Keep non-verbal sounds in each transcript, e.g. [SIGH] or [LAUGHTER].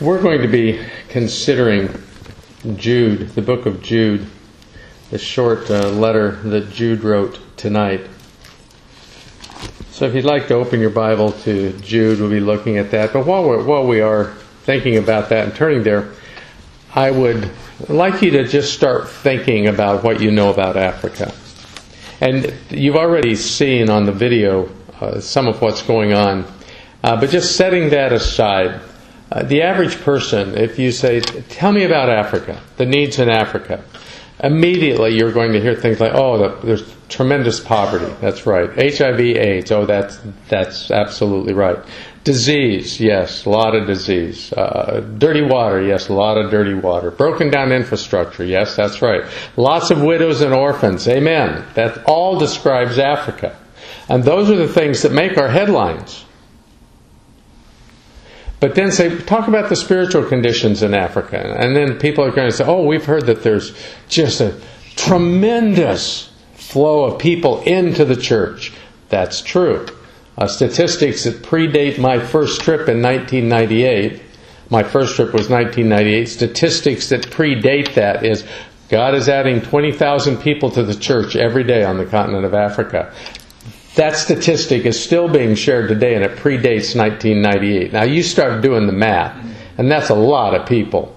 We're going to be considering Jude, the book of Jude, the short uh, letter that Jude wrote tonight. So if you'd like to open your Bible to Jude, we'll be looking at that. But while, we're, while we are thinking about that and turning there, I would like you to just start thinking about what you know about Africa. And you've already seen on the video uh, some of what's going on. Uh, but just setting that aside, uh, the average person, if you say, Tell me about Africa, the needs in Africa, immediately you're going to hear things like, Oh, the, there's tremendous poverty. That's right. HIV, AIDS. Oh, that's, that's absolutely right. Disease, yes, a lot of disease. Uh, dirty water, yes, a lot of dirty water. Broken down infrastructure, yes, that's right. Lots of widows and orphans, amen. That all describes Africa. And those are the things that make our headlines. But then say, talk about the spiritual conditions in Africa. And then people are going to say, oh, we've heard that there's just a tremendous flow of people into the church. That's true. Uh, statistics that predate my first trip in 1998. My first trip was 1998. Statistics that predate that is God is adding 20,000 people to the church every day on the continent of Africa. That statistic is still being shared today and it predates 1998. Now you start doing the math, and that's a lot of people.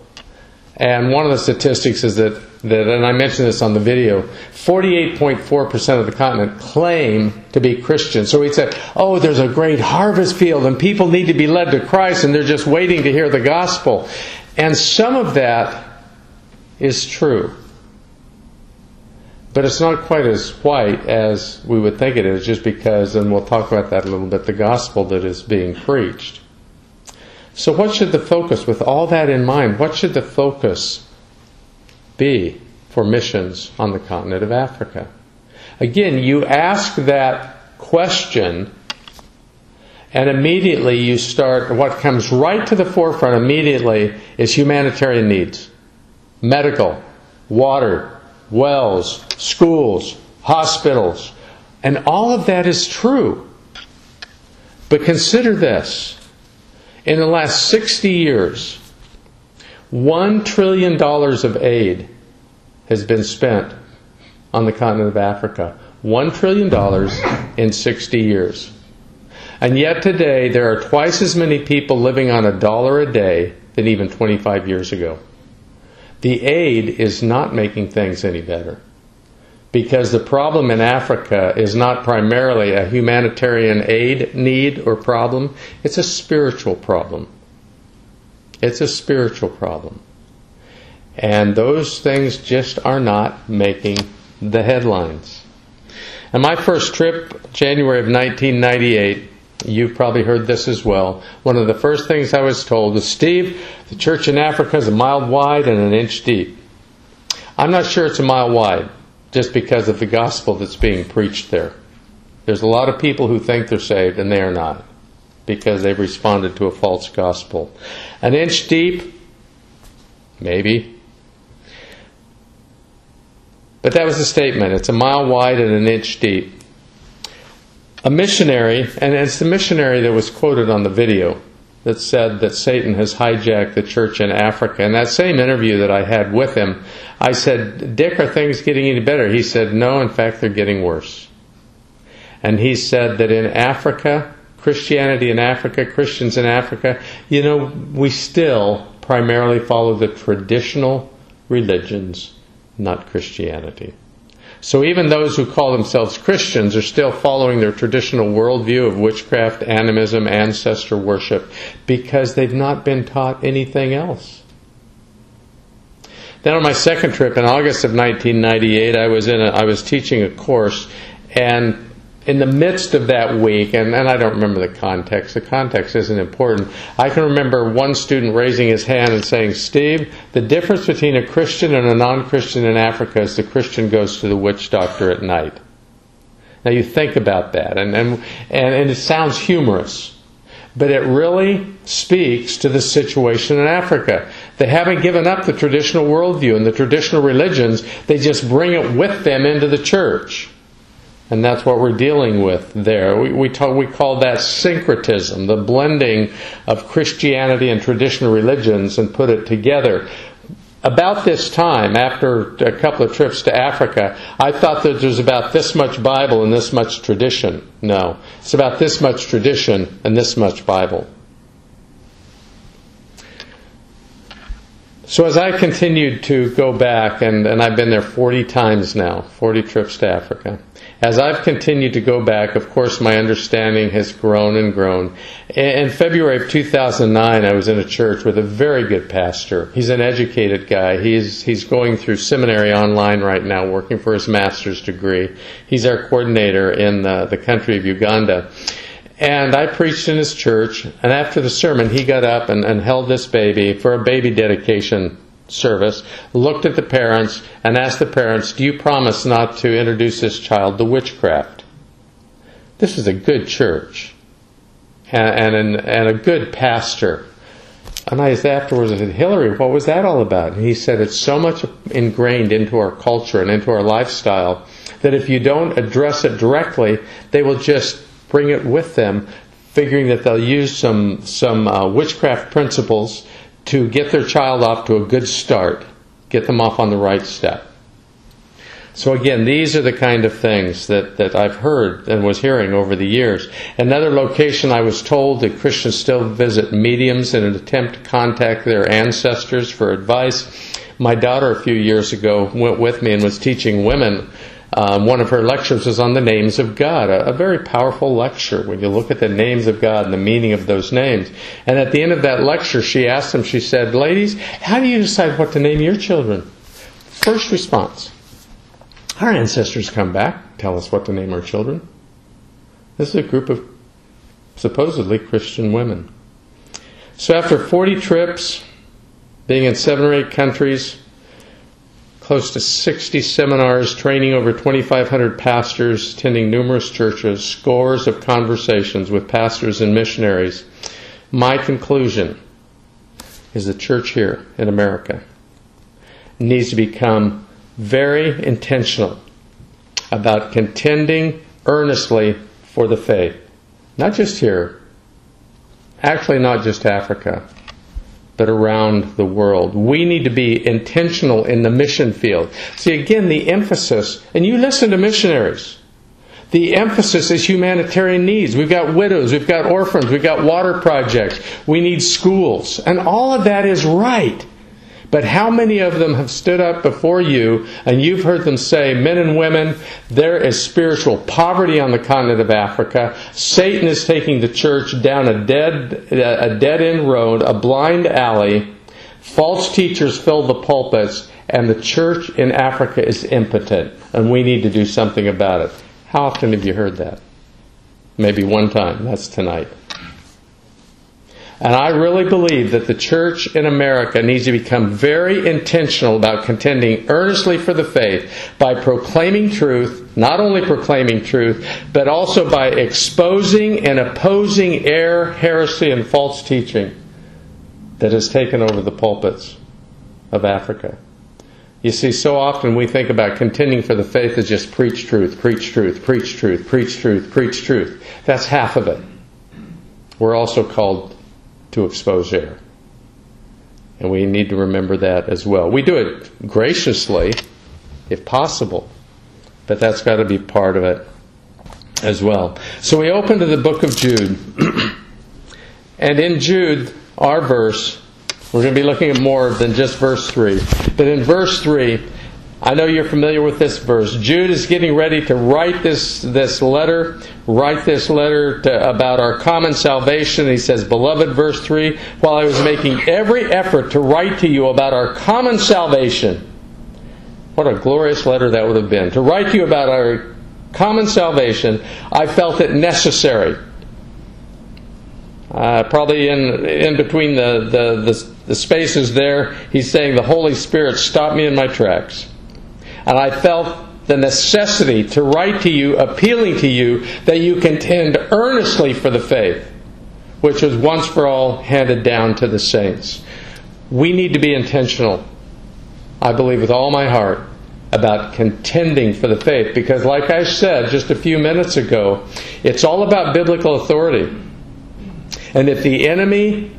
And one of the statistics is that, that and I mentioned this on the video, 48.4% of the continent claim to be Christian. So we said, oh, there's a great harvest field and people need to be led to Christ and they're just waiting to hear the gospel. And some of that is true. But it's not quite as white as we would think it is, just because, and we'll talk about that a little bit, the gospel that is being preached. So, what should the focus, with all that in mind, what should the focus be for missions on the continent of Africa? Again, you ask that question, and immediately you start, what comes right to the forefront immediately is humanitarian needs medical, water, wells, schools, hospitals, and all of that is true. But consider this. In the last 60 years, $1 trillion of aid has been spent on the continent of Africa. $1 trillion in 60 years. And yet today, there are twice as many people living on a dollar a day than even 25 years ago. The aid is not making things any better. Because the problem in Africa is not primarily a humanitarian aid need or problem, it's a spiritual problem. It's a spiritual problem. And those things just are not making the headlines. And my first trip, January of 1998, You've probably heard this as well. One of the first things I was told was Steve, the church in Africa is a mile wide and an inch deep. I'm not sure it's a mile wide just because of the gospel that's being preached there. There's a lot of people who think they're saved and they are not because they've responded to a false gospel. An inch deep? Maybe. But that was the statement. It's a mile wide and an inch deep a missionary, and it's the missionary that was quoted on the video that said that Satan has hijacked the church in Africa. In that same interview that I had with him, I said, Dick, are things getting any better? He said, No, in fact, they're getting worse. And he said that in Africa, Christianity in Africa, Christians in Africa, you know, we still primarily follow the traditional religions, not Christianity. So even those who call themselves Christians are still following their traditional worldview of witchcraft, animism, ancestor worship, because they've not been taught anything else. Then on my second trip in August of 1998, I was in a, I was teaching a course, and in the midst of that week, and, and I don't remember the context, the context isn't important. I can remember one student raising his hand and saying, Steve, the difference between a Christian and a non Christian in Africa is the Christian goes to the witch doctor at night. Now you think about that, and, and, and, and it sounds humorous, but it really speaks to the situation in Africa. They haven't given up the traditional worldview and the traditional religions, they just bring it with them into the church. And that's what we're dealing with there. We, we, talk, we call that syncretism, the blending of Christianity and traditional religions and put it together. About this time, after a couple of trips to Africa, I thought that there's about this much Bible and this much tradition. No, it's about this much tradition and this much Bible. So as I continued to go back, and, and I've been there 40 times now, 40 trips to Africa, as I've continued to go back, of course, my understanding has grown and grown. In February of 2009, I was in a church with a very good pastor. He's an educated guy. He's, he's going through seminary online right now, working for his master's degree. He's our coordinator in the, the country of Uganda. And I preached in his church, and after the sermon, he got up and, and held this baby for a baby dedication service, looked at the parents, and asked the parents, Do you promise not to introduce this child to witchcraft? This is a good church and, and, and a good pastor. And I asked afterwards, I said, Hillary, what was that all about? And he said, It's so much ingrained into our culture and into our lifestyle that if you don't address it directly, they will just bring it with them, figuring that they'll use some some uh, witchcraft principles to get their child off to a good start, get them off on the right step. So again, these are the kind of things that, that I've heard and was hearing over the years. Another location I was told that Christians still visit mediums in an attempt to contact their ancestors for advice. My daughter a few years ago went with me and was teaching women um, one of her lectures was on the names of God, a, a, very powerful lecture when you look at the names of God and the meaning of those names. And at the end of that lecture, she asked them, she said, Ladies, how do you decide what to name your children? First response Our ancestors come back, tell us what to name our children. This is a group of supposedly Christian women. So after 40 trips, being in seven or eight countries, close to 60 seminars, training over 2,500 pastors, attending numerous churches, scores of conversations with pastors and missionaries. My conclusion is the church here in America needs to become very intentional about contending earnestly for the faith. Not just here, actually, not just Africa but around the world. We need to be intentional in the mission field. See, again, the emphasis, and you listen to missionaries. The emphasis is humanitarian needs. We've got widows, we've got orphans, we've got water projects, we need schools. And all of that is right. But how many of them have stood up before you and you've heard them say, men and women, there is spiritual poverty on the continent of Africa. Satan is taking the church down a dead, a dead end road, a blind alley. False teachers fill the pulpits and the church in Africa is impotent and we need to do something about it. How often have you heard that? Maybe one time. That's tonight. And I really believe that the church in America needs to become very intentional about contending earnestly for the faith by proclaiming truth, not only proclaiming truth, but also by exposing and opposing error, heresy, and false teaching that has taken over the pulpits of Africa. You see, so often we think about contending for the faith as just preach truth, preach truth, preach truth, preach truth, preach truth. That's half of it. We're also called to expose error. And we need to remember that as well. We do it graciously, if possible, but that's got to be part of it as well. So we open to the book of Jude. [CLEARS THROAT] and in Jude, our verse, we're going to be looking at more than just verse 3. But in verse 3, I know you're familiar with this verse. Jude is getting ready to write this, this letter, write this letter to, about our common salvation. He says, Beloved, verse 3, while I was making every effort to write to you about our common salvation. What a glorious letter that would have been. To write to you about our common salvation, I felt it necessary. Uh, probably in, in between the, the, the, the spaces there, he's saying, The Holy Spirit stopped me in my tracks and I felt the necessity to write to you, appealing to you that you contend earnestly for the faith, which was once for all handed down to the saints. We need to be intentional, I believe with all my heart, about contending for the faith because, like I said just a few minutes ago, it's all about biblical authority. And if the enemy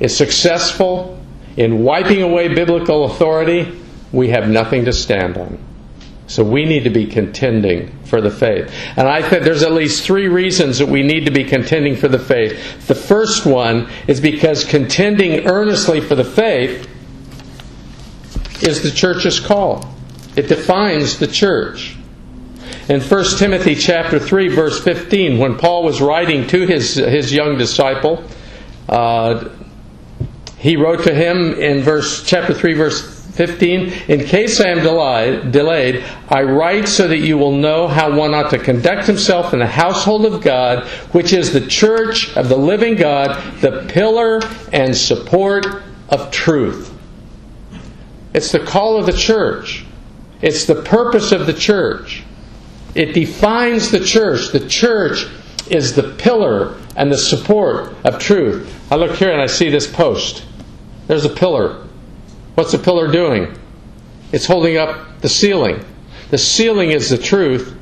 is successful in wiping away biblical authority, we have nothing to stand on. So we need to be contending for the faith. And I think there's at least three reasons that we need to be contending for the faith. The first one is because contending earnestly for the faith is the church's call. It defines the church. In 1 Timothy chapter 3 verse 15, when Paul was writing to his, his young disciple, uh, he wrote to him in verse chapter 3 verse 15 In case I am delayed, delayed, I write so that you will know how one ought to conduct himself in the household of God, which is the church of the living God, the pillar and support of truth. It's the call of the church. It's the purpose of the church. It defines the church. The church is the pillar and the support of truth. I look here and I see this post. There's a pillar. What's the pillar doing? It's holding up the ceiling. The ceiling is the truth.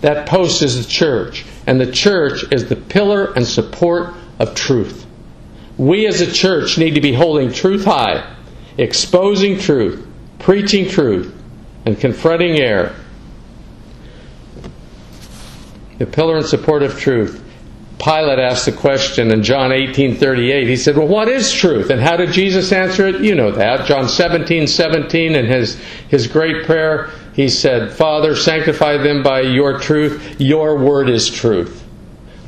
That post is the church. And the church is the pillar and support of truth. We as a church need to be holding truth high, exposing truth, preaching truth, and confronting error. The pillar and support of truth. Pilate asked the question in John 18:38. He said, "Well, what is truth?" And how did Jesus answer it? You know that. John 17:17 17, in his his great prayer, he said, "Father, sanctify them by your truth. Your word is truth."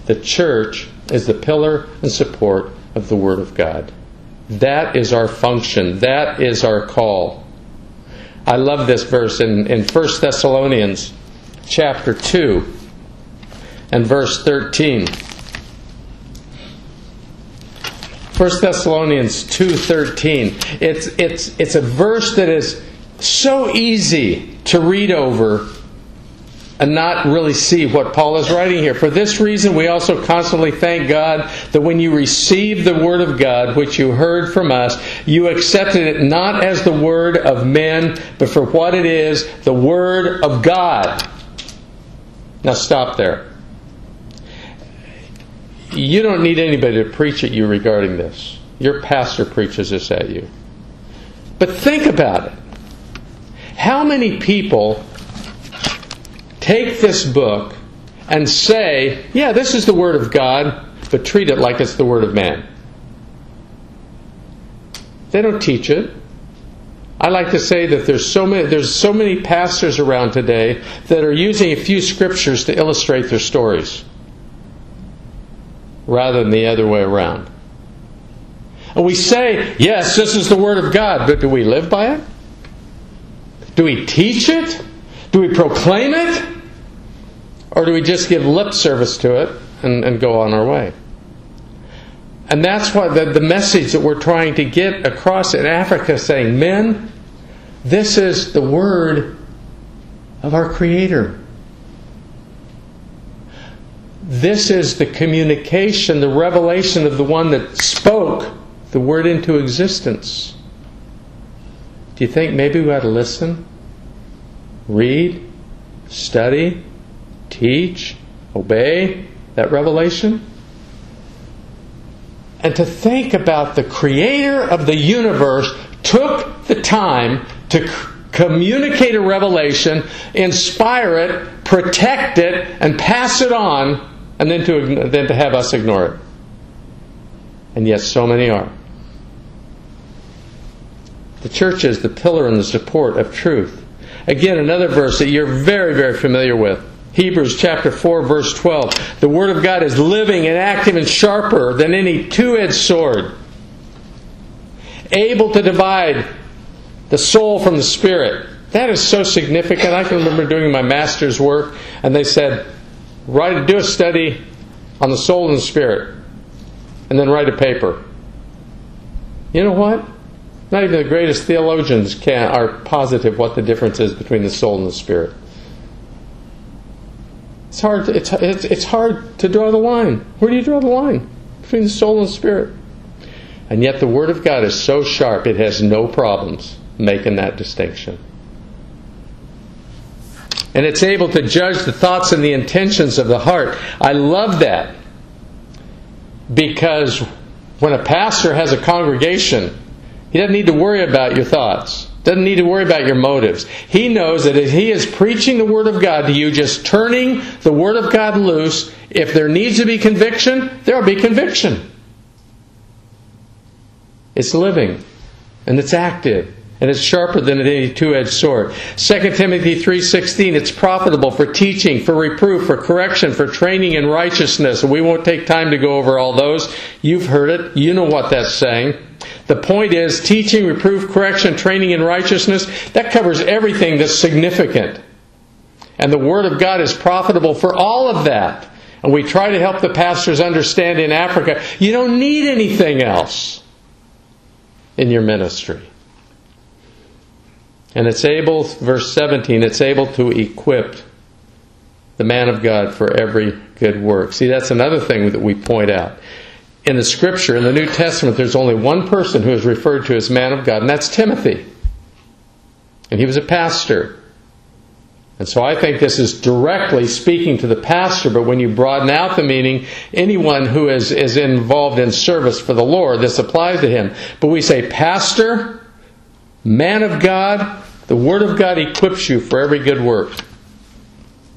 The church is the pillar and support of the word of God. That is our function. That is our call. I love this verse in, in 1 Thessalonians chapter 2 and verse 13. 1 Thessalonians 2:13. It's it's it's a verse that is so easy to read over and not really see what Paul is writing here. For this reason, we also constantly thank God that when you received the Word of God, which you heard from us, you accepted it not as the Word of men, but for what it is, the Word of God. Now stop there you don't need anybody to preach at you regarding this. Your pastor preaches this at you. But think about it. How many people take this book and say, yeah, this is the Word of God, but treat it like it's the Word of man? They don't teach it. I like to say that there's so many there's so many pastors around today that are using a few scriptures to illustrate their stories rather than the other way around. And we say, yes, this is the Word of God, but do we live by it? Do we teach it? Do we proclaim it? Or do we just give lip service to it and, and go on our way? And that's what the, the message that we're trying to get across in Africa saying, men, this is the Word of our Creator. This is the communication, the revelation of the one that spoke the word into existence. Do you think maybe we ought to listen, read, study, teach, obey that revelation? And to think about the creator of the universe took the time to communicate a revelation, inspire it, protect it, and pass it on and then to, then to have us ignore it. And yet, so many are. The church is the pillar and the support of truth. Again, another verse that you're very, very familiar with. Hebrews chapter 4, verse 12. The Word of God is living and active and sharper than any two edged sword, able to divide the soul from the spirit. That is so significant. I can remember doing my master's work, and they said, write, do a study on the soul and the spirit, and then write a paper. You know what? Not even the greatest theologians can are positive what the difference is between the soul and the spirit. It's hard. It's, it's, it's hard to draw the line. Where do you draw the line between the soul and the spirit? And yet the Word of God is so sharp; it has no problems making that distinction. And it's able to judge the thoughts and the intentions of the heart. I love that. Because when a pastor has a congregation, he doesn't need to worry about your thoughts. Doesn't need to worry about your motives. He knows that if he is preaching the Word of God to you, just turning the Word of God loose, if there needs to be conviction, there will be conviction. It's living and it's active and it's sharper than any two-edged sword. 2 Timothy 3:16 it's profitable for teaching, for reproof, for correction, for training in righteousness. We won't take time to go over all those. You've heard it. You know what that's saying. The point is teaching, reproof, correction, training in righteousness, that covers everything that's significant. And the Word of God is profitable for all of that. And we try to help the pastors understand in Africa, you don't need anything else in your ministry. And it's able, verse 17, it's able to equip the man of God for every good work. See, that's another thing that we point out in the scripture, in the New Testament, there's only one person who is referred to as man of God, and that's Timothy. And he was a pastor. And so I think this is directly speaking to the pastor, but when you broaden out the meaning, anyone who is, is involved in service for the Lord, this applies to him. But we say, Pastor, man of God, the Word of God equips you for every good work.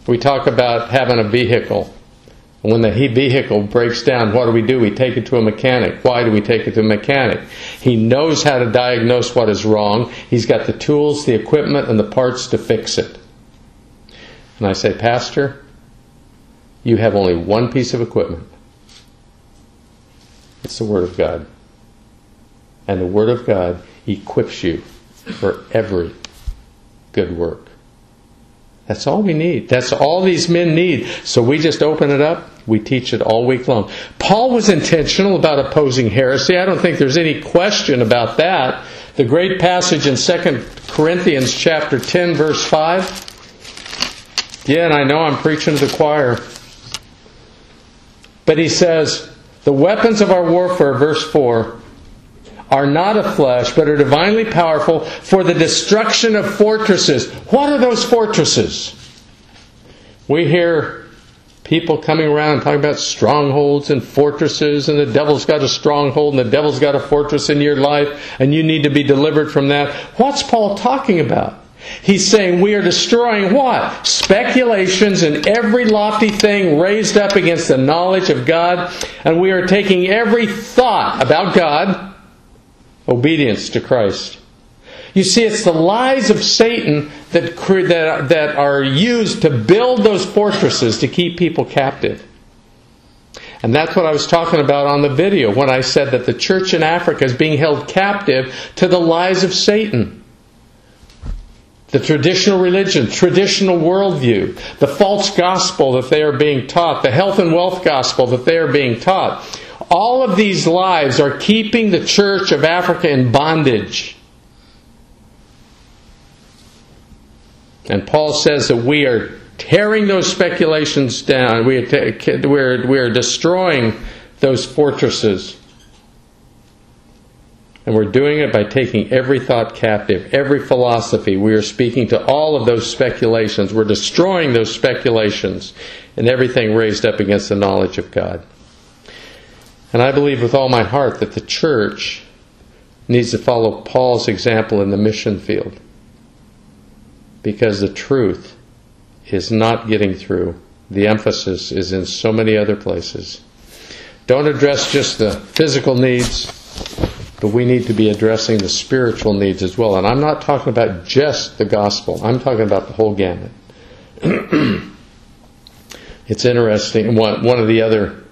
We talk about having a vehicle. When the vehicle breaks down, what do we do? We take it to a mechanic. Why do we take it to a mechanic? He knows how to diagnose what is wrong. He's got the tools, the equipment, and the parts to fix it. And I say, Pastor, you have only one piece of equipment. It's the Word of God. And the Word of God equips you for every good work. That's all we need. That's all these men need. So we just open it up. We teach it all week long. Paul was intentional about opposing heresy. I don't think there's any question about that. The great passage in 2 Corinthians chapter 10 verse 5. Yeah, and I know I'm preaching to the choir. But he says, the weapons of our warfare, verse 4, are not of flesh, but are divinely powerful for the destruction of fortresses. What are those fortresses? We hear people coming around talking about strongholds and fortresses, and the devil's got a stronghold, and the devil's got a fortress in your life, and you need to be delivered from that. What's Paul talking about? He's saying we are destroying what? Speculations and every lofty thing raised up against the knowledge of God, and we are taking every thought about God obedience to Christ. You see, it's the lies of Satan that, that, that are used to build those fortresses to keep people captive. And that's what I was talking about on the video when I said that the church in Africa is being held captive to the lies of Satan. The traditional religion, traditional worldview, the false gospel that they are being taught, the health and wealth gospel that they are being taught. All of these lives are keeping the church of Africa in bondage. And Paul says that we are tearing those speculations down. We are, we're, we're destroying those fortresses. And we're doing it by taking every thought captive, every philosophy. We are speaking to all of those speculations. We're destroying those speculations and everything raised up against the knowledge of God. And I believe with all my heart that the church needs to follow Paul's example in the mission field. Because the truth is not getting through. The emphasis is in so many other places. Don't address just the physical needs, but we need to be addressing the spiritual needs as well. And I'm not talking about just the gospel, I'm talking about the whole gamut. [CLEARS THROAT] it's interesting. One, one of the other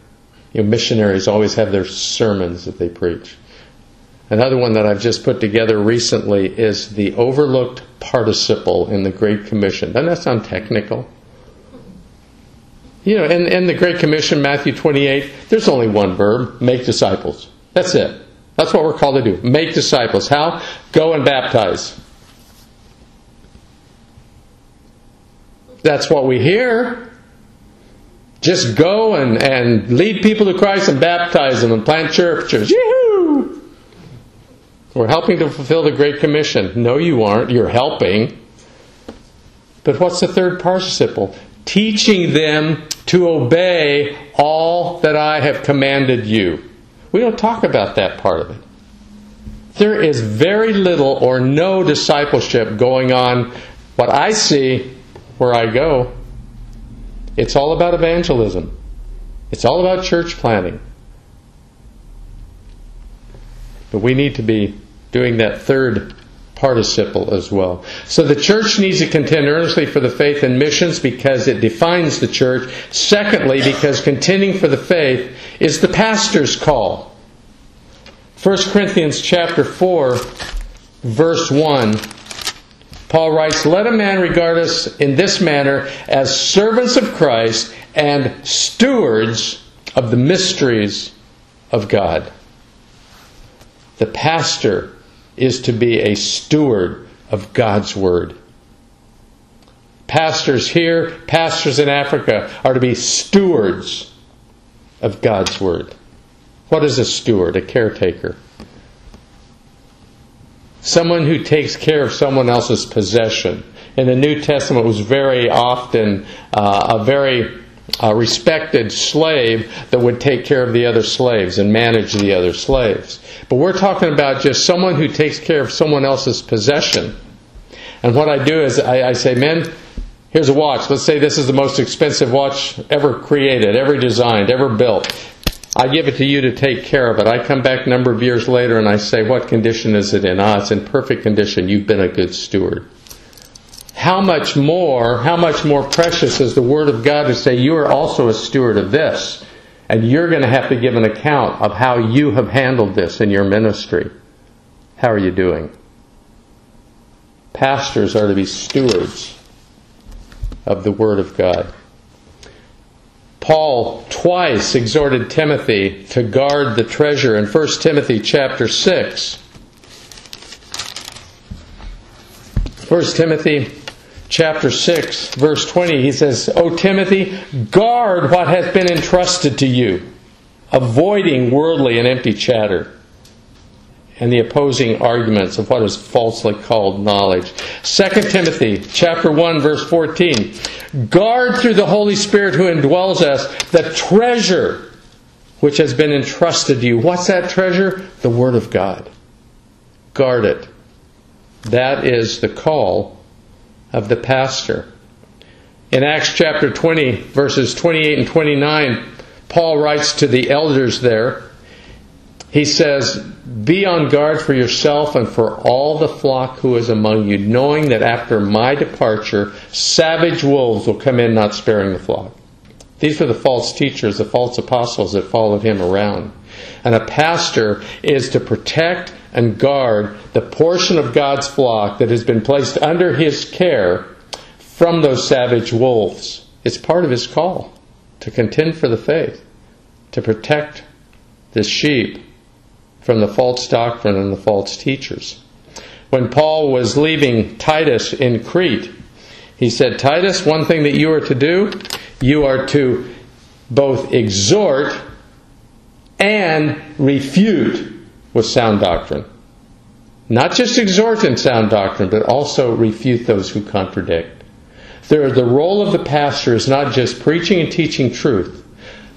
you know, missionaries always have their sermons that they preach. Another one that I've just put together recently is the overlooked participle in the Great Commission. Doesn't that sound technical? You know, in, in the Great Commission, Matthew 28, there's only one verb make disciples. That's it. That's what we're called to do. Make disciples. How? Go and baptize. That's what we hear. Just go and, and lead people to Christ and baptize them and plant churches. Yee-hoo! We're helping to fulfill the Great Commission. No, you aren't. You're helping. But what's the third participle? Teaching them to obey all that I have commanded you. We don't talk about that part of it. There is very little or no discipleship going on, what I see where I go. It's all about evangelism. It's all about church planting. But we need to be doing that third participle as well. So the church needs to contend earnestly for the faith and missions because it defines the church. Secondly, because contending for the faith is the pastor's call. 1 Corinthians chapter 4 verse 1 Paul writes, Let a man regard us in this manner as servants of Christ and stewards of the mysteries of God. The pastor is to be a steward of God's Word. Pastors here, pastors in Africa are to be stewards of God's Word. What is a steward? A caretaker. Someone who takes care of someone else's possession. In the New Testament it was very often uh, a very uh, respected slave that would take care of the other slaves and manage the other slaves. But we're talking about just someone who takes care of someone else's possession. And what I do is I, I say, men, here's a watch. Let's say this is the most expensive watch ever created, ever designed, ever built. I give it to you to take care of it. I come back a number of years later and I say, what condition is it in? Ah, it's in perfect condition. You've been a good steward. How much more, how much more precious is the Word of God to say, you are also a steward of this. And you're going to have to give an account of how you have handled this in your ministry. How are you doing? Pastors are to be stewards of the Word of God. Paul twice exhorted Timothy to guard the treasure in 1 Timothy chapter 6. 1 Timothy chapter 6 verse 20 he says, "O Timothy, guard what has been entrusted to you, avoiding worldly and empty chatter." And the opposing arguments of what is falsely called knowledge. 2 Timothy chapter 1 verse 14. Guard through the Holy Spirit who indwells us the treasure which has been entrusted to you. What's that treasure? The Word of God. Guard it. That is the call of the pastor. In Acts chapter 20 verses 28 and 29, Paul writes to the elders there, he says, Be on guard for yourself and for all the flock who is among you, knowing that after my departure, savage wolves will come in, not sparing the flock. These were the false teachers, the false apostles that followed him around. And a pastor is to protect and guard the portion of God's flock that has been placed under his care from those savage wolves. It's part of his call to contend for the faith, to protect the sheep from the false doctrine and the false teachers. When Paul was leaving Titus in Crete, he said, Titus, one thing that you are to do, you are to both exhort and refute with sound doctrine. Not just exhort in sound doctrine, but also refute those who contradict. There, the role of the pastor is not just preaching and teaching truth,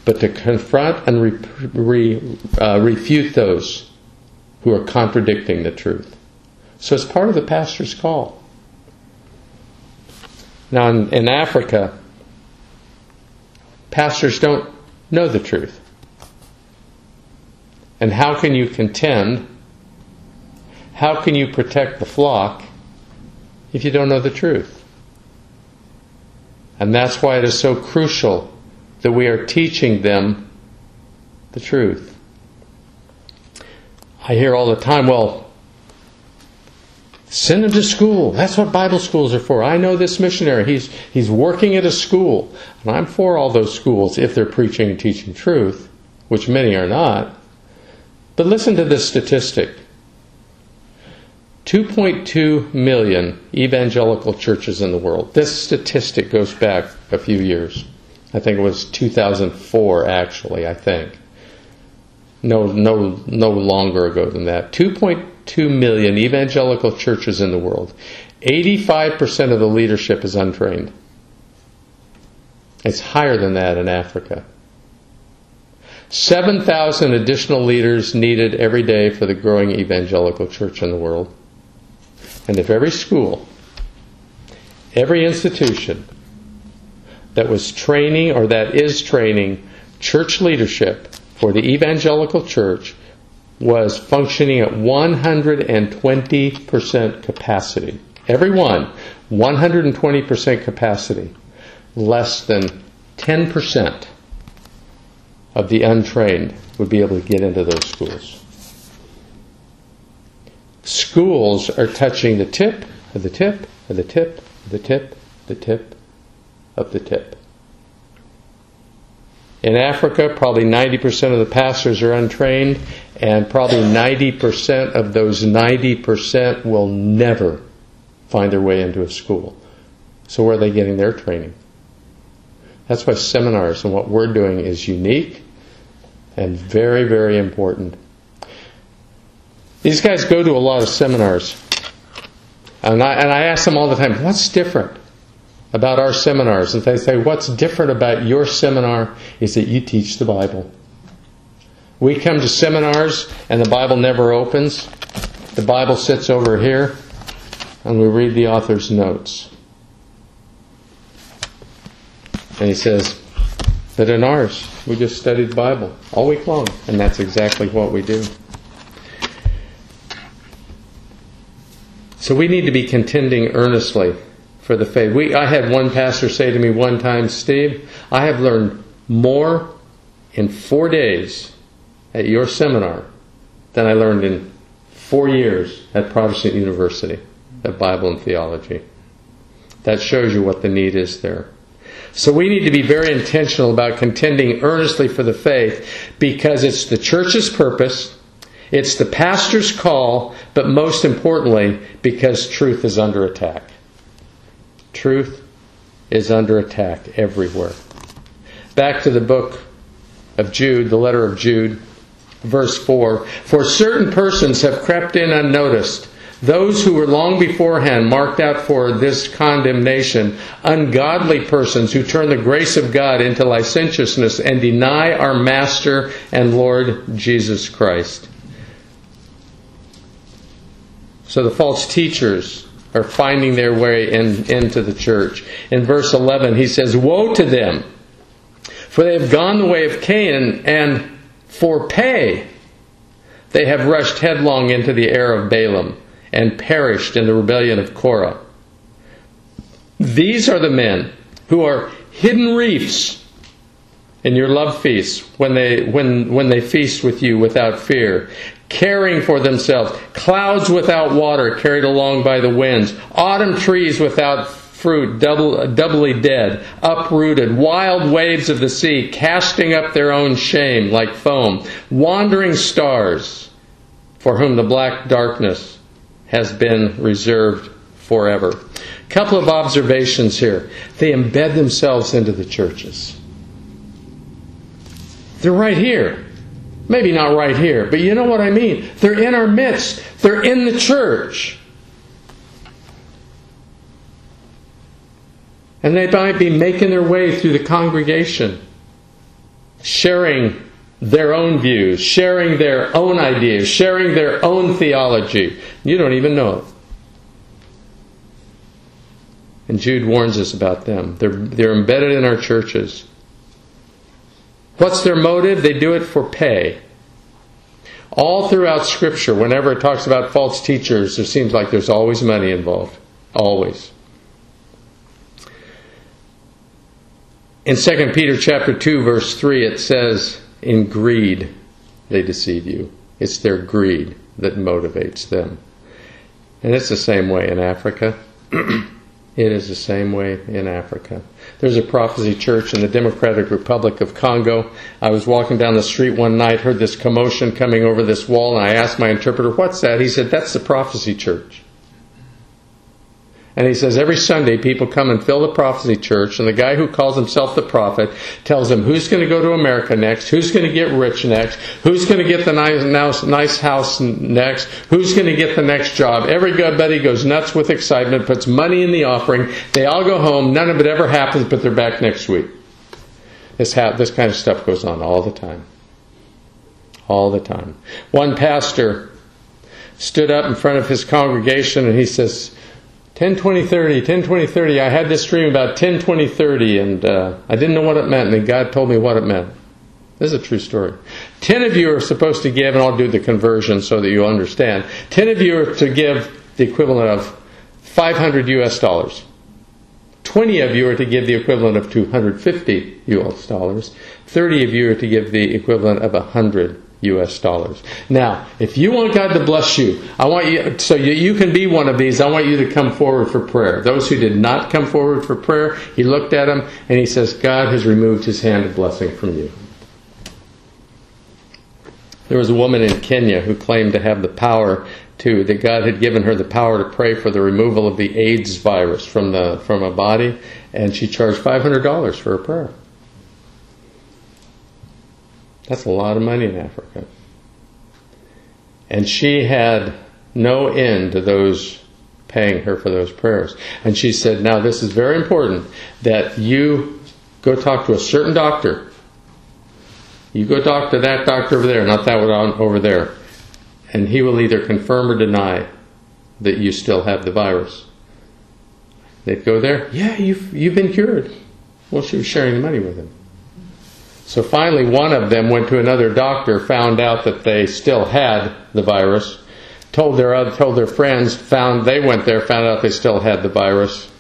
but to confront and re, re, uh, refute those who are contradicting the truth. So it's part of the pastor's call. Now, in, in Africa, pastors don't know the truth. And how can you contend? How can you protect the flock if you don't know the truth? And that's why it is so crucial that we are teaching them the truth. I hear all the time, well, send them to school. That's what Bible schools are for. I know this missionary. He's, he's working at a school. And I'm for all those schools if they're preaching and teaching truth, which many are not. But listen to this statistic 2.2 million evangelical churches in the world. This statistic goes back a few years. I think it was 2004, actually, I think. No, no, no longer ago than that. 2.2 million evangelical churches in the world. 85% of the leadership is untrained. It's higher than that in Africa. 7,000 additional leaders needed every day for the growing evangelical church in the world. And if every school, every institution that was training or that is training church leadership for the evangelical church was functioning at 120% capacity. Everyone, 120% capacity. Less than 10% of the untrained would be able to get into those schools. Schools are touching the tip of the tip of the tip of the tip, the tip of the tip. In Africa, probably 90% of the pastors are untrained, and probably 90% of those 90% will never find their way into a school. So, where are they getting their training? That's why seminars and what we're doing is unique and very, very important. These guys go to a lot of seminars. And I, and I ask them all the time, what's different about our seminars? And they say, what's different about your seminar is that you teach the Bible. We come to seminars and the Bible never opens. The Bible sits over here and we read the author's notes. And he says, but in ours, we just studied the Bible all week long, and that's exactly what we do. So we need to be contending earnestly for the faith. We, I had one pastor say to me one time, Steve, I have learned more in four days at your seminar than I learned in four years at Protestant University of Bible and Theology. That shows you what the need is there. So we need to be very intentional about contending earnestly for the faith because it's the church's purpose, it's the pastor's call, but most importantly, because truth is under attack. Truth is under attack everywhere. Back to the book of Jude, the letter of Jude, verse 4 For certain persons have crept in unnoticed those who were long beforehand marked out for this condemnation, ungodly persons who turn the grace of God into licentiousness and deny our Master and Lord Jesus Christ. So the false teachers are finding their way in, into the church. In verse 11, he says, Woe to them, for they have gone the way of Cain, and for pay they have rushed headlong into the error of Balaam and perished in the rebellion of Korah. These are the men who are hidden reefs in your love feasts when they, when, when they feast with you without fear, caring for themselves, clouds without water carried along by the winds, autumn trees without fruit, double, doubly dead, uprooted, wild waves of the sea casting up their own shame like foam, wandering stars for whom the black darkness has been reserved forever. Couple of observations here. They embed themselves into the churches. They're right here. Maybe not right here, but you know what I mean. They're in our midst. They're in the church. And they might be making their way through the congregation, sharing their own views, sharing their own ideas, sharing their own theology. You don't even know it. And Jude warns us about them. They're, they're embedded in our churches. What's their motive? They do it for pay. All throughout Scripture, whenever it talks about false teachers, it seems like there's always money involved. Always. In 2 Peter chapter 2 verse 3 it says in greed, they deceive you. It's their greed that motivates them. And it's the same way in Africa. [CLEARS THROAT] it is the same way in Africa. There's a prophecy church in the Democratic Republic of Congo. I was walking down the street one night, heard this commotion coming over this wall, and I asked my interpreter, What's that? He said, That's the prophecy church. And he says every Sunday people come and fill the prophecy church, and the guy who calls himself the prophet tells them who's going to go to America next, who's going to get rich next, who's going to get the nice, nice house next, who's going to get the next job. Everybody goes nuts with excitement, puts money in the offering. They all go home. None of it ever happens, but they're back next week. This, ha- this kind of stuff goes on all the time. All the time. One pastor stood up in front of his congregation and he says, 10, 20, 30, 10, 20, 30. I had this dream about 10, 20, 30, and uh, I didn't know what it meant, and God told me what it meant. This is a true story. Ten of you are supposed to give, and I'll do the conversion so that you understand. Ten of you are to give the equivalent of 500 US dollars. 20 of you are to give the equivalent of 250 US dollars. 30 of you are to give the equivalent of 100 US dollars. Now, if you want God to bless you, I want you, so you, you, can be one of these, I want you to come forward for prayer. Those who did not come forward for prayer, he looked at them and he says, God has removed his hand of blessing from you. There was a woman in Kenya who claimed to have the power to, that God had given her the power to pray for the removal of the AIDS virus from the, from a body, and she charged $500 for a prayer. That's a lot of money in Africa. And she had no end to those paying her for those prayers. And she said, Now, this is very important that you go talk to a certain doctor. You go talk to that doctor over there, not that one over there. And he will either confirm or deny that you still have the virus. They'd go there, yeah, you've, you've been cured. Well, she was sharing the money with him. So finally, one of them went to another doctor, found out that they still had the virus, told their told their friends, found they went there, found out they still had the virus.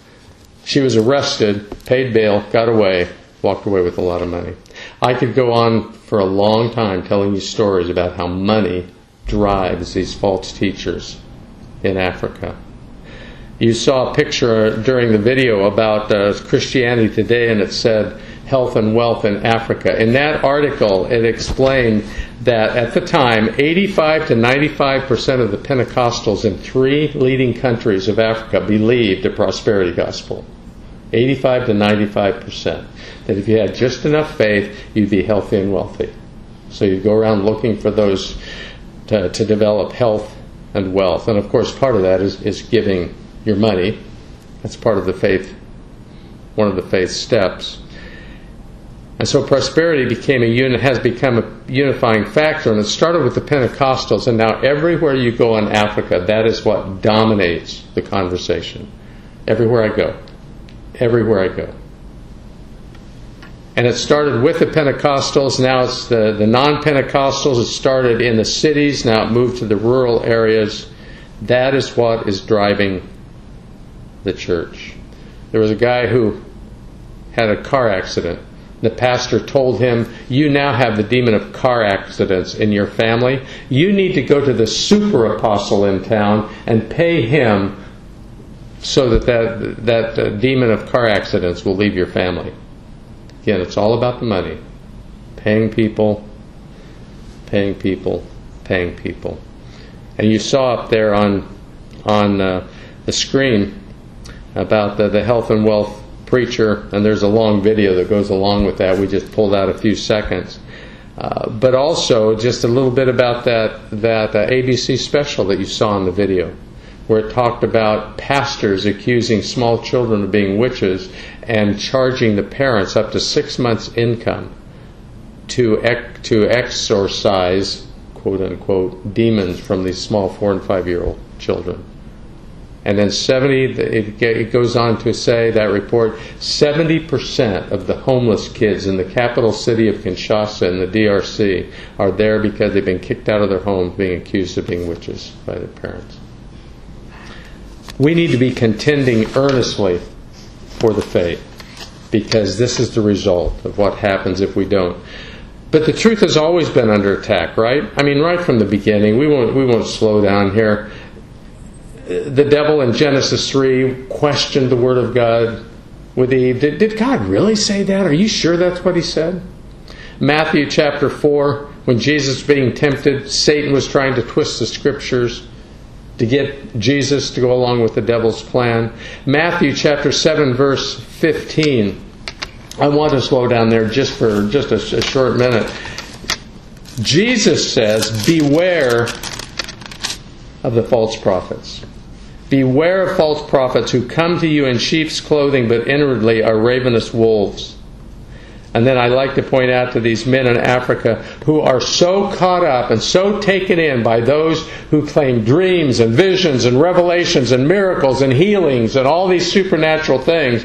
She was arrested, paid bail, got away, walked away with a lot of money. I could go on for a long time telling you stories about how money drives these false teachers in Africa. You saw a picture during the video about uh, Christianity Today, and it said, health and wealth in Africa. In that article, it explained that at the time, 85 to 95 percent of the Pentecostals in three leading countries of Africa believed the prosperity gospel. 85 to 95 percent. That if you had just enough faith, you'd be healthy and wealthy. So you go around looking for those to, to develop health and wealth. And of course, part of that is, is giving your money. That's part of the faith, one of the faith steps. And so prosperity became a unit, has become a unifying factor, and it started with the Pentecostals, and now everywhere you go in Africa, that is what dominates the conversation. Everywhere I go. Everywhere I go. And it started with the Pentecostals, now it's the, the non Pentecostals. It started in the cities, now it moved to the rural areas. That is what is driving the church. There was a guy who had a car accident the pastor told him, You now have the demon of car accidents in your family. You need to go to the super apostle in town and pay him so that that, that uh, demon of car accidents will leave your family. Again, it's all about the money. Paying people, paying people, paying people. And you saw up there on, on uh, the screen about the, the health and wealth preacher, and there's a long video that goes along with that. We just pulled out a few seconds. Uh, but also just a little bit about that that uh, ABC special that you saw in the video, where it talked about pastors accusing small children of being witches and charging the parents up to six months' income to ec- to exorcise quote unquote demons from these small four and five year old children. And then 70, it goes on to say, that report, 70% of the homeless kids in the capital city of Kinshasa in the DRC are there because they've been kicked out of their homes being accused of being witches by their parents. We need to be contending earnestly for the faith because this is the result of what happens if we don't. But the truth has always been under attack, right? I mean, right from the beginning. We won't, we won't slow down here the devil in Genesis 3 questioned the Word of God with Eve. Did, did God really say that? Are you sure that's what he said? Matthew chapter 4, when Jesus was being tempted, Satan was trying to twist the scriptures. to get Jesus to go along with the devil's plan. Matthew chapter 7 verse 15. I want to slow down there just for just a, a short minute. Jesus says, Beware of the false prophets. Beware of false prophets who come to you in sheep's clothing, but inwardly are ravenous wolves. And then I like to point out to these men in Africa who are so caught up and so taken in by those who claim dreams and visions and revelations and miracles and healings and all these supernatural things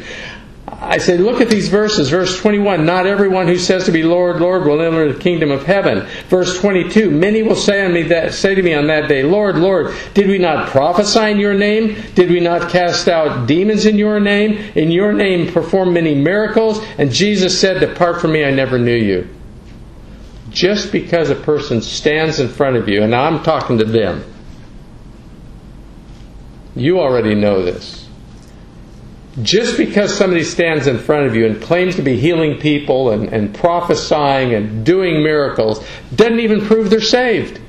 I said, look at these verses. Verse 21, not everyone who says to be Lord, Lord will enter the kingdom of heaven. Verse 22, many will say on me that say to me on that day, Lord, Lord, did we not prophesy in your name? Did we not cast out demons in your name? In your name perform many miracles? And Jesus said, Depart from me, I never knew you. Just because a person stands in front of you, and I'm talking to them, you already know this just because somebody stands in front of you and claims to be healing people and, and prophesying and doing miracles doesn't even prove they're saved.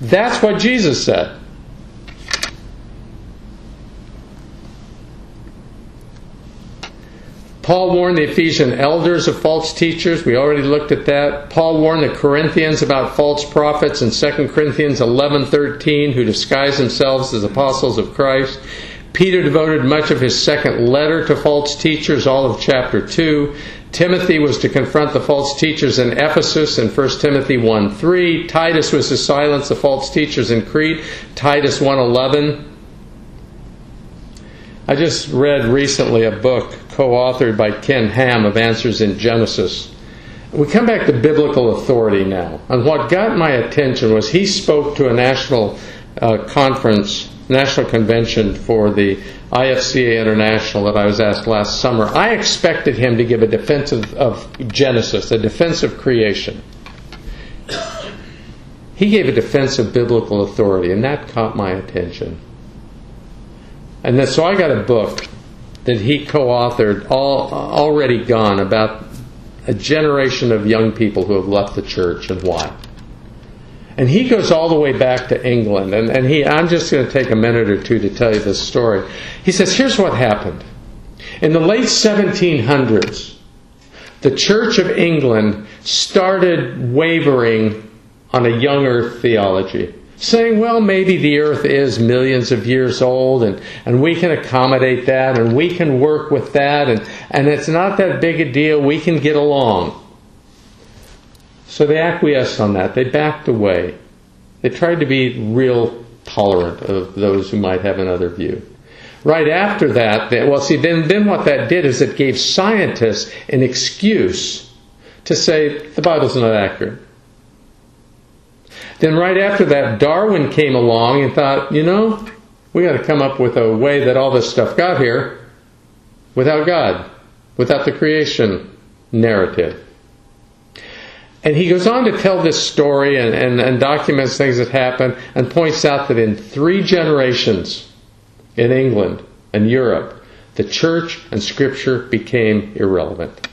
That's what Jesus said. Paul warned the Ephesian elders of false teachers. We already looked at that. Paul warned the Corinthians about false prophets in 2 Corinthians 11:13 who disguise themselves as apostles of Christ. Peter devoted much of his second letter to false teachers, all of chapter 2. Timothy was to confront the false teachers in Ephesus in 1 Timothy 1 3. Titus was to silence the false teachers in Crete, Titus 1 11. I just read recently a book co authored by Ken Ham of Answers in Genesis. We come back to biblical authority now. And what got my attention was he spoke to a national uh, conference national convention for the IFCA International that I was asked last summer, I expected him to give a defense of, of Genesis, a defense of creation. He gave a defense of biblical authority, and that caught my attention. And then, so I got a book that he co-authored, all already gone, about a generation of young people who have left the church and why. And he goes all the way back to England. And, and he, I'm just going to take a minute or two to tell you this story. He says, here's what happened. In the late 1700s, the Church of England started wavering on a young earth theology, saying, well, maybe the earth is millions of years old and, and we can accommodate that and we can work with that and, and it's not that big a deal, we can get along. So they acquiesced on that. They backed away. They tried to be real tolerant of those who might have another view. Right after that, they, well, see, then, then what that did is it gave scientists an excuse to say the Bible's not accurate. Then, right after that, Darwin came along and thought, you know, we got to come up with a way that all this stuff got here without God, without the creation narrative. And he goes on to tell this story and, and, and documents things that happened and points out that in three generations in England and Europe, the church and scripture became irrelevant.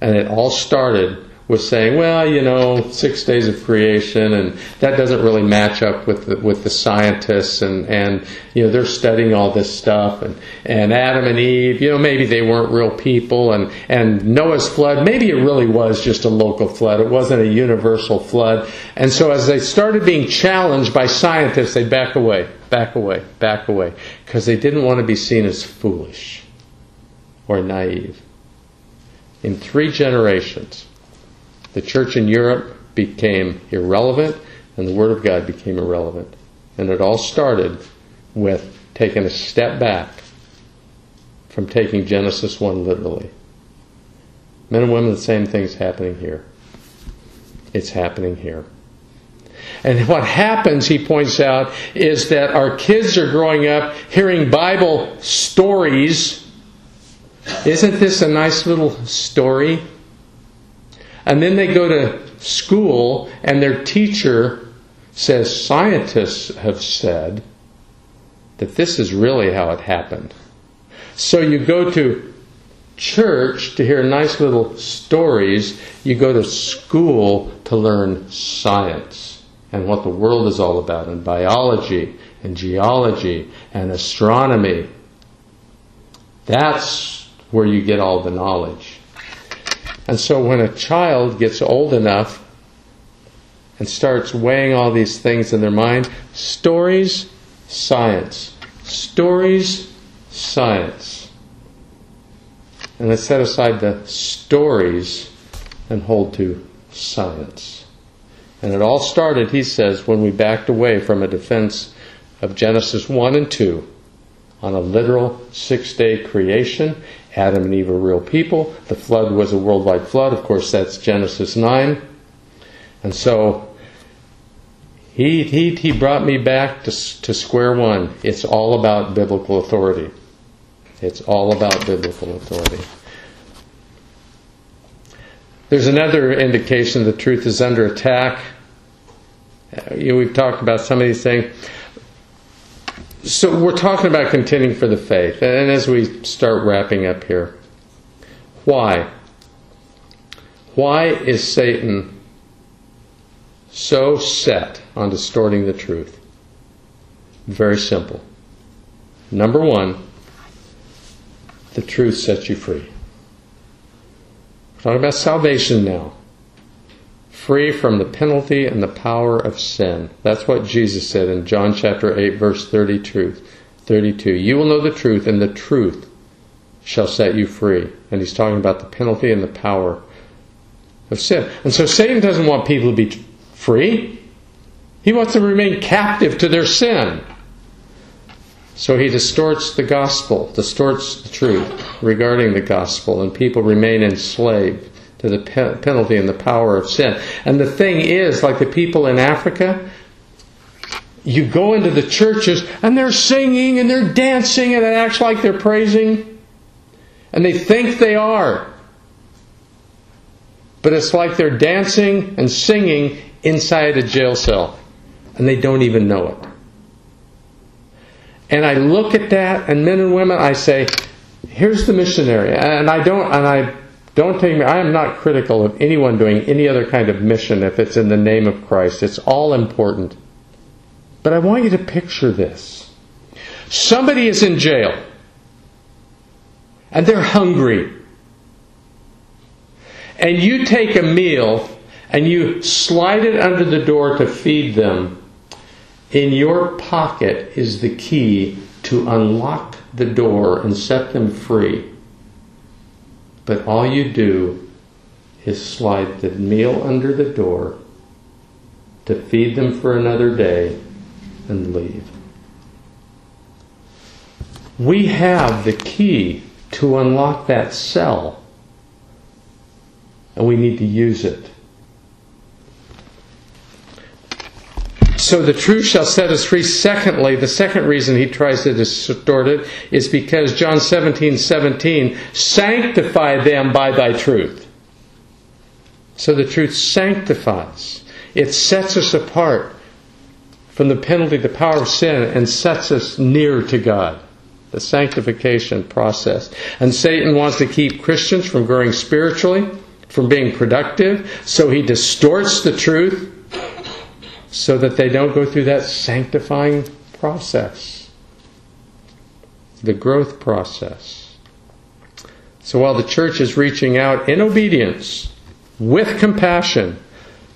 And it all started was saying, well, you know, six days of creation, and that doesn't really match up with the, with the scientists, and, and you know they're studying all this stuff, and, and Adam and Eve, you know, maybe they weren't real people, and and Noah's flood, maybe it really was just a local flood, it wasn't a universal flood, and so as they started being challenged by scientists, they back away, back away, back away, because they didn't want to be seen as foolish or naive. In three generations the church in Europe became irrelevant and the Word of God became irrelevant. And it all started with taking a step back from taking Genesis 1 literally. Men and women, the same thing's happening here. It's happening here. And what happens, he points out, is that our kids are growing up hearing Bible stories. Isn't this a nice little story? And then they go to school and their teacher says, Scientists have said that this is really how it happened. So you go to church to hear nice little stories, you go to school to learn science. and what the world is all about, and biology, and geology, and astronomy. That's where you get all the knowledge. And so when a child gets old enough and starts weighing all these things in their mind, stories, science. Stories, science. And they set aside the stories and hold to science. And it all started, he says, when we backed away from a defense of Genesis 1 and 2 on a literal six day creation. Adam and Eve are real people. The flood was a worldwide flood. Of course, that's Genesis 9. And so he, he, he brought me back to, to square one. It's all about biblical authority. It's all about biblical authority. There's another indication the truth is under attack. Uh, you know, we've talked about some of these things. So we're talking about contending for the faith. And as we start wrapping up here, why? Why is Satan so set on distorting the truth? Very simple. Number one, the truth sets you free. We're talking about salvation now. Free from the penalty and the power of sin. That's what Jesus said in John chapter 8, verse 32. 32. You will know the truth, and the truth shall set you free. And he's talking about the penalty and the power of sin. And so Satan doesn't want people to be free. He wants them to remain captive to their sin. So he distorts the gospel, distorts the truth regarding the gospel, and people remain enslaved to the pe- penalty and the power of sin. And the thing is, like the people in Africa, you go into the churches and they're singing and they're dancing and it acts like they're praising. And they think they are. But it's like they're dancing and singing inside a jail cell. And they don't even know it. And I look at that, and men and women, I say, here's the missionary. And I don't, and I don't take me, I am not critical of anyone doing any other kind of mission if it's in the name of Christ. It's all important. But I want you to picture this. Somebody is in jail, and they're hungry. And you take a meal and you slide it under the door to feed them in your pocket is the key to unlock the door and set them free. But all you do is slide the meal under the door to feed them for another day and leave. We have the key to unlock that cell, and we need to use it. So the truth shall set us free. Secondly, the second reason he tries to distort it is because John 17, 17, sanctify them by thy truth. So the truth sanctifies. It sets us apart from the penalty, the power of sin, and sets us near to God. The sanctification process. And Satan wants to keep Christians from growing spiritually, from being productive, so he distorts the truth so that they don't go through that sanctifying process, the growth process. So while the church is reaching out in obedience, with compassion,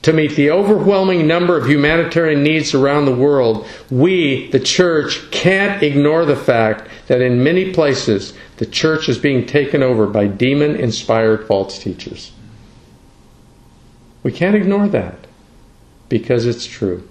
to meet the overwhelming number of humanitarian needs around the world, we, the church, can't ignore the fact that in many places the church is being taken over by demon inspired false teachers. We can't ignore that because it's true.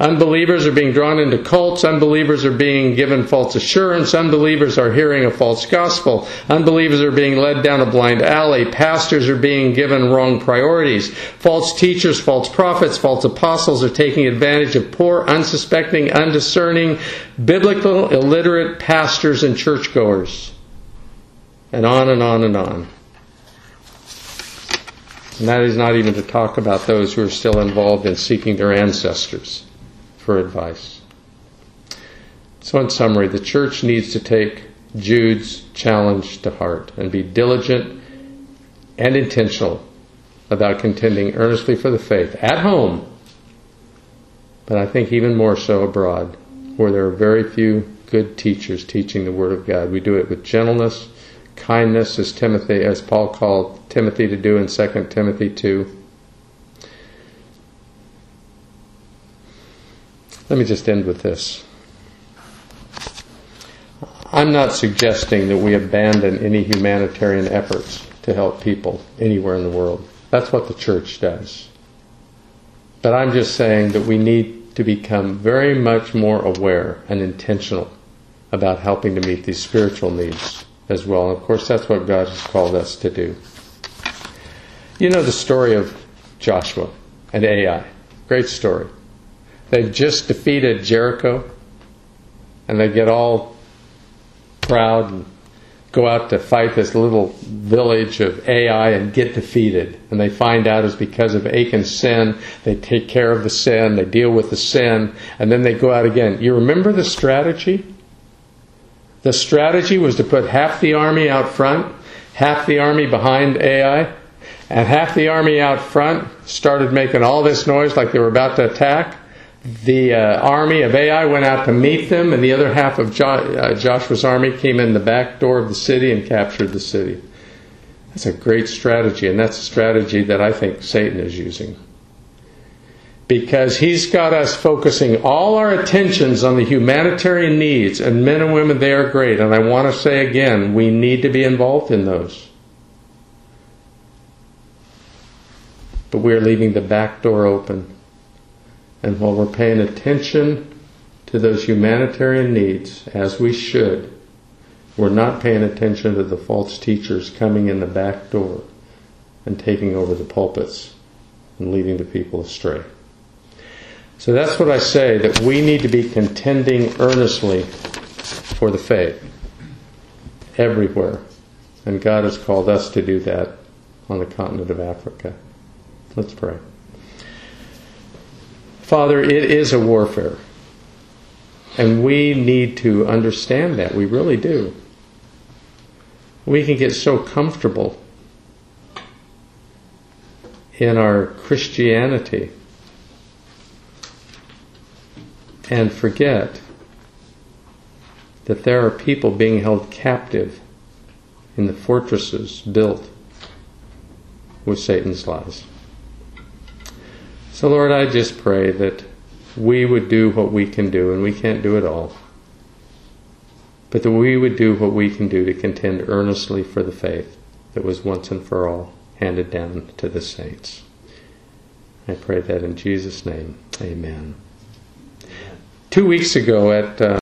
Unbelievers are being drawn into cults. Unbelievers are being given false assurance. Unbelievers are hearing a false gospel. Unbelievers are being led down a blind alley. Pastors are being given wrong priorities. False teachers, false prophets, false apostles are taking advantage of poor, unsuspecting, undiscerning, biblical, illiterate pastors and churchgoers. And on and on and on. And that is not even to talk about those who are still involved in seeking their ancestors for advice. So, in summary, the church needs to take Jude's challenge to heart and be diligent and intentional about contending earnestly for the faith at home but I think even more so abroad, where there are very few good teachers teaching the Word of God. We do it with gentleness, kindness, as Timothy, as Paul called Timothy to do in 2 Timothy 2. Let me just end with this. I'm not suggesting that we abandon any humanitarian efforts to help people anywhere in the world. That's what the church does. But I'm just saying that we need to become very much more aware and intentional about helping to meet these spiritual needs as well. And of course, that's what God has called us to do. You know the story of Joshua and Ai. Great story. They've just defeated Jericho, and they get all proud and go out to fight this little village of Ai and get defeated. And they find out it's because of Achan's sin. They take care of the sin, they deal with the sin, and then they go out again. You remember the strategy? The strategy was to put half the army out front, half the army behind Ai, and half the army out front started making all this noise like they were about to attack the uh, army of Ai went out to meet them, and the other half of jo- uh, Joshua's army came in the back door of the city and captured the city. That's a great strategy, and that's a strategy that I think Satan is using. Because he's got us focusing all our attentions on the humanitarian needs, and men and women, they are great. And I want to say again, we need to be involved in those. But we are leaving the back door open and while we're paying attention to those humanitarian needs, as we should, we're not paying attention to the false teachers coming in the back door and taking over the pulpits and leading the people astray. So that's what I say that we need to be contending earnestly for the faith everywhere. And God has called us to do that on the continent of Africa. Let's pray. Father, it is a warfare. And we need to understand that. We really do. We can get so comfortable in our Christianity and forget that there are people being held captive in the fortresses built with Satan's lies. So, Lord, I just pray that we would do what we can do, and we can't do it all, but that we would do what we can do to contend earnestly for the faith that was once and for all handed down to the saints. I pray that in Jesus' name. Amen. Two weeks ago at uh,